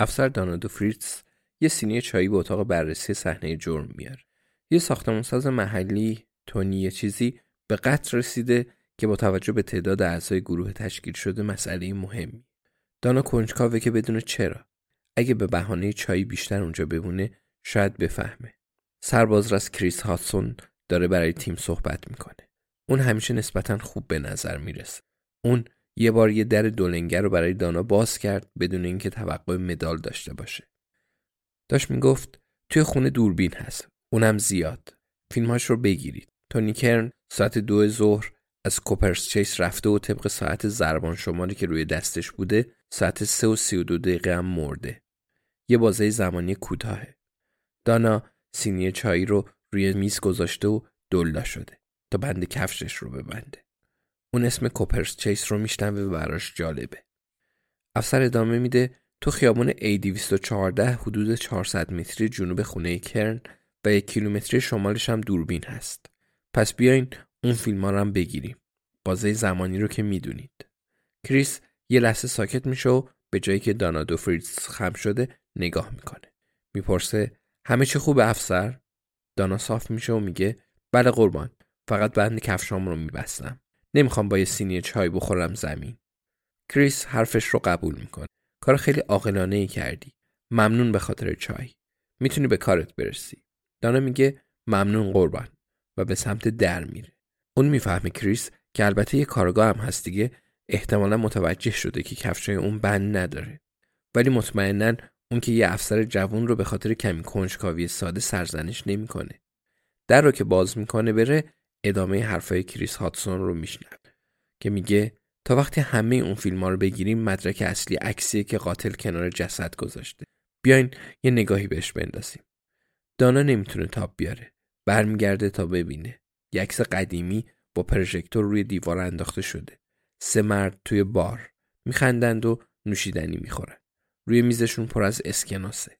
افسر دانادو فریتز یه سینی چایی به اتاق بررسی صحنه جرم میاره. یه ساختمانساز محلی تونی چیزی به قتل رسیده که با توجه به تعداد اعضای گروه تشکیل شده مسئله مهمی. دانا کنجکاوه که بدون چرا. اگه به بهانه چایی بیشتر اونجا بمونه شاید بفهمه. سربازرس کریس هاتسون داره برای تیم صحبت می‌کنه. اون همیشه نسبتا خوب به نظر می‌رسه. اون یه بار یه در دولنگر رو برای دانا باز کرد بدون اینکه توقع مدال داشته باشه. داشت می‌گفت توی خونه دوربین هست. اونم زیاد. فیلمهاش رو بگیرید. تونی کرن ساعت دو ظهر از کوپرس چیس رفته و طبق ساعت زربان شماری که روی دستش بوده ساعت سه و سی و دو دقیقه هم مرده. یه بازه زمانی کوتاهه. دانا سینی چایی رو روی میز گذاشته و دلدا شده تا بند کفشش رو ببنده. اون اسم کوپرس چیس رو میشنوه و براش جالبه. افسر ادامه میده تو خیابون A214 حدود 400 متری جنوب خونه کرن و یک کیلومتری شمالش هم دوربین هست. پس بیاین اون فیلم ها رو هم بگیریم. بازه زمانی رو که می‌دونید. کریس یه لحظه ساکت میشه و به جایی که دانا دو فریدز خم شده نگاه می‌کنه. می‌پرسه همه چی خوبه افسر؟ دانا صاف میشه و میگه بله قربان فقط بند کفشام رو میبستم. نمی‌خوام با یه سینی چای بخورم زمین. کریس حرفش رو قبول می‌کنه. کار خیلی عاقلانه ای کردی. ممنون به خاطر چای. می‌تونی به کارت برسی. دانا میگه ممنون قربان و به سمت در میره. اون می‌فهمه کریس که البته یه کارگاه هم هست دیگه احتمالا متوجه شده که کفشای اون بند نداره. ولی مطمئنا اون که یه افسر جوون رو به خاطر کمی کنجکاوی ساده سرزنش نمی‌کنه. در رو که باز می‌کنه بره ادامه حرفای کریس هاتسون رو میشنوه که میگه تا وقتی همه اون فیلم ها رو بگیریم مدرک اصلی عکسیه که قاتل کنار جسد گذاشته. بیاین یه نگاهی بهش بندازیم. دانا نمی‌تونه تاپ بیاره. برمیگرده تا ببینه. عکس قدیمی با پروژکتور روی دیوار انداخته شده. سه مرد توی بار میخندند و نوشیدنی می‌خورن. روی میزشون پر از اسکناسه.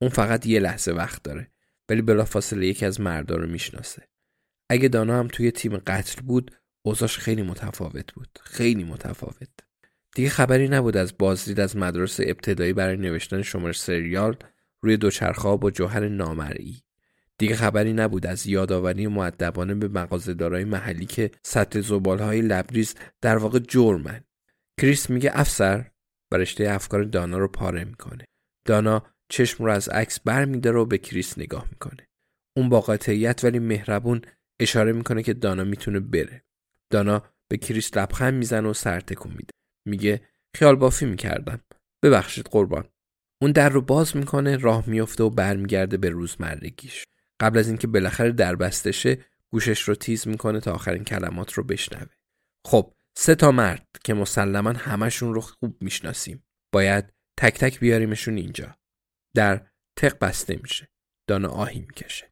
اون فقط یه لحظه وقت داره ولی بلافاصله یکی از مردا رو می‌شناسه. اگه دانا هم توی تیم قتل بود اوضاش خیلی متفاوت بود. خیلی متفاوت. دیگه خبری نبود از بازدید از مدرسه ابتدایی برای نوشتن شماره سریال روی دوچرخه با جوهر نامرئی. دیگه خبری نبود از یادآوری معدبانه به مغازه‌دارای محلی که سطح زبالهای لبریز در واقع جرمن. کریس میگه افسر و رشته افکار دانا رو پاره می‌کنه. دانا چشم رو از عکس برمیداره و به کریس نگاه می‌کنه. اون با قاطعیت ولی مهربون اشاره می‌کنه که دانا می‌تونه بره. دانا به کریس لبخند می‌زنه و سر تکون میده. میگه خیال بافی می‌کردم. ببخشید قربان. اون در رو باز می‌کنه راه میفته و برمیگرده به روزمرگیش. قبل از اینکه بالاخره در بسته گوشش رو تیز می‌کنه تا آخرین کلمات رو بشنوه. خب سه تا مرد که مسلما همشون رو خوب می‌شناسیم. باید تک تک بیاریمشون اینجا. در تق بسته میشه. دانا آهی می‌کشه.